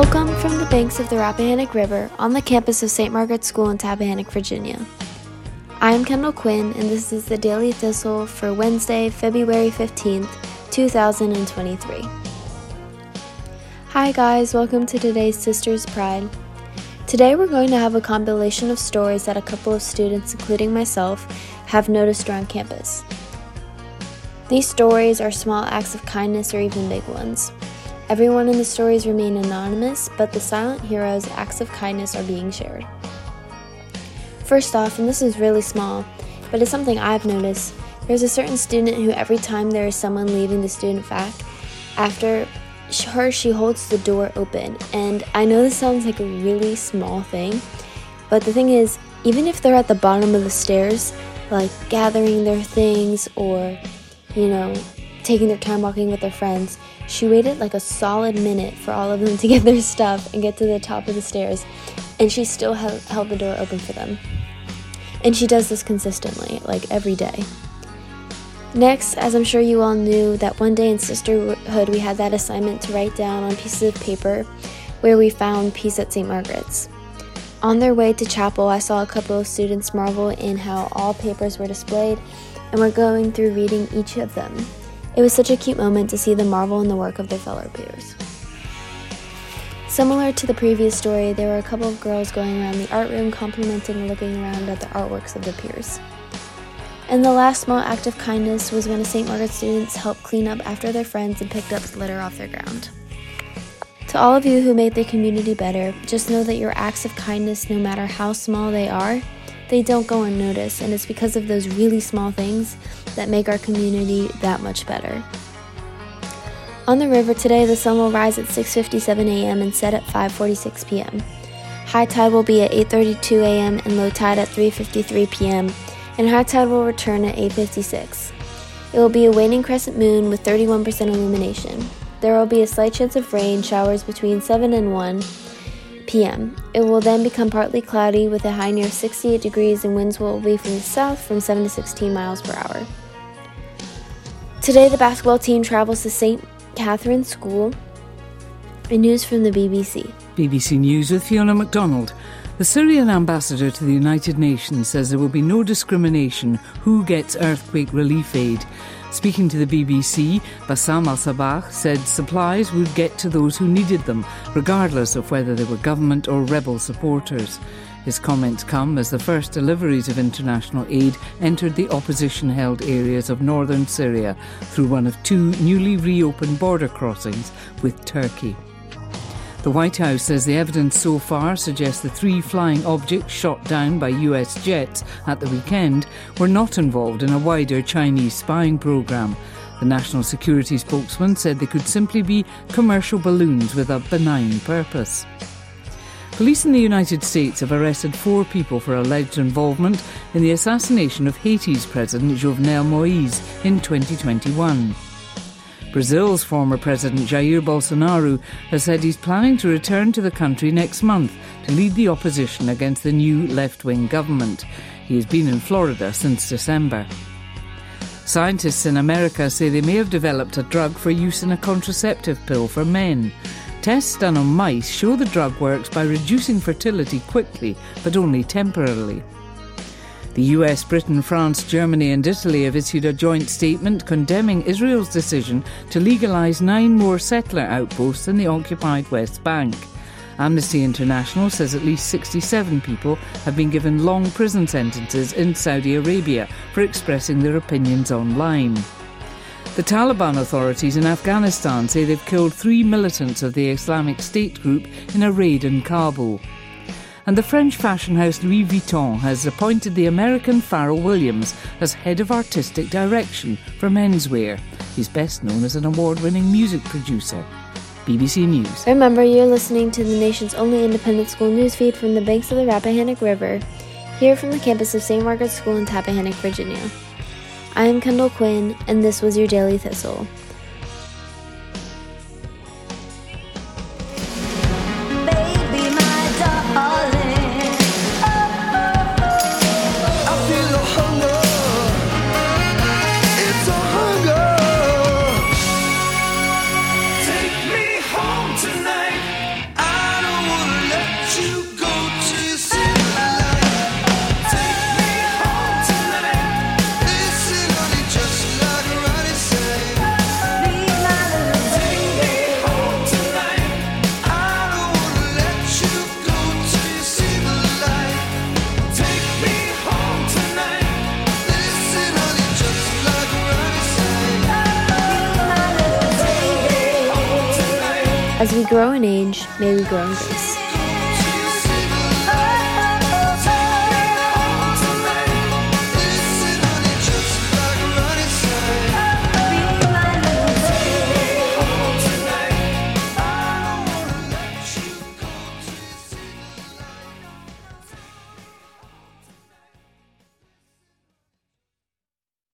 Welcome from the banks of the Rappahannock River on the campus of St. Margaret's School in Tappahannock, Virginia. I am Kendall Quinn, and this is the Daily Thistle for Wednesday, February 15th, 2023. Hi, guys, welcome to today's Sisters Pride. Today, we're going to have a compilation of stories that a couple of students, including myself, have noticed around campus. These stories are small acts of kindness or even big ones. Everyone in the stories remain anonymous, but the silent heroes' acts of kindness are being shared. First off, and this is really small, but it's something I've noticed, there's a certain student who every time there is someone leaving the student fac, after her she holds the door open. And I know this sounds like a really small thing, but the thing is, even if they're at the bottom of the stairs, like gathering their things or, you know, taking their time walking with their friends, she waited like a solid minute for all of them to get their stuff and get to the top of the stairs, and she still held, held the door open for them. And she does this consistently, like every day. Next, as I'm sure you all knew, that one day in Sisterhood we had that assignment to write down on pieces of paper where we found peace at St. Margaret's. On their way to chapel, I saw a couple of students marvel in how all papers were displayed and were going through reading each of them. It was such a cute moment to see them marvel in the work of their fellow peers. Similar to the previous story, there were a couple of girls going around the art room complimenting and looking around at the artworks of their peers. And the last small act of kindness was when a St. Margaret students helped clean up after their friends and picked up litter off their ground. To all of you who made the community better, just know that your acts of kindness, no matter how small they are, they don't go unnoticed, and it's because of those really small things that make our community that much better. On the river today, the sun will rise at 6:57 a.m. and set at 5:46 p.m. High tide will be at 8:32 a.m. and low tide at 3:53 p.m. and high tide will return at 8:56. It will be a waning crescent moon with 31% illumination. There will be a slight chance of rain showers between 7 and 1 p.m. It will then become partly cloudy with a high near 68 degrees and winds will be from the south from 7 to 16 miles per hour. Today, the basketball team travels to St. Catherine's School. And news from the BBC. BBC News with Fiona MacDonald. The Syrian ambassador to the United Nations says there will be no discrimination who gets earthquake relief aid. Speaking to the BBC, Bassam al Sabah said supplies would get to those who needed them, regardless of whether they were government or rebel supporters. His comments come as the first deliveries of international aid entered the opposition held areas of northern Syria through one of two newly reopened border crossings with Turkey. The White House says the evidence so far suggests the three flying objects shot down by US jets at the weekend were not involved in a wider Chinese spying program. The national security spokesman said they could simply be commercial balloons with a benign purpose. Police in the United States have arrested four people for alleged involvement in the assassination of Haiti's President Jovenel Moise in 2021. Brazil's former President Jair Bolsonaro has said he's planning to return to the country next month to lead the opposition against the new left wing government. He has been in Florida since December. Scientists in America say they may have developed a drug for use in a contraceptive pill for men. Tests done on mice show the drug works by reducing fertility quickly, but only temporarily. The US, Britain, France, Germany, and Italy have issued a joint statement condemning Israel's decision to legalise nine more settler outposts in the occupied West Bank. Amnesty International says at least 67 people have been given long prison sentences in Saudi Arabia for expressing their opinions online. The Taliban authorities in Afghanistan say they've killed three militants of the Islamic State group in a raid in Kabul. And the French fashion house Louis Vuitton has appointed the American Pharrell Williams as head of artistic direction for menswear. He's best known as an award winning music producer. BBC News. Remember, you're listening to the nation's only independent school newsfeed from the banks of the Rappahannock River, here from the campus of St. Margaret's School in Tappahannock, Virginia. I am Kendall Quinn, and this was your Daily Thistle. As we grow in age, may we grow in grace.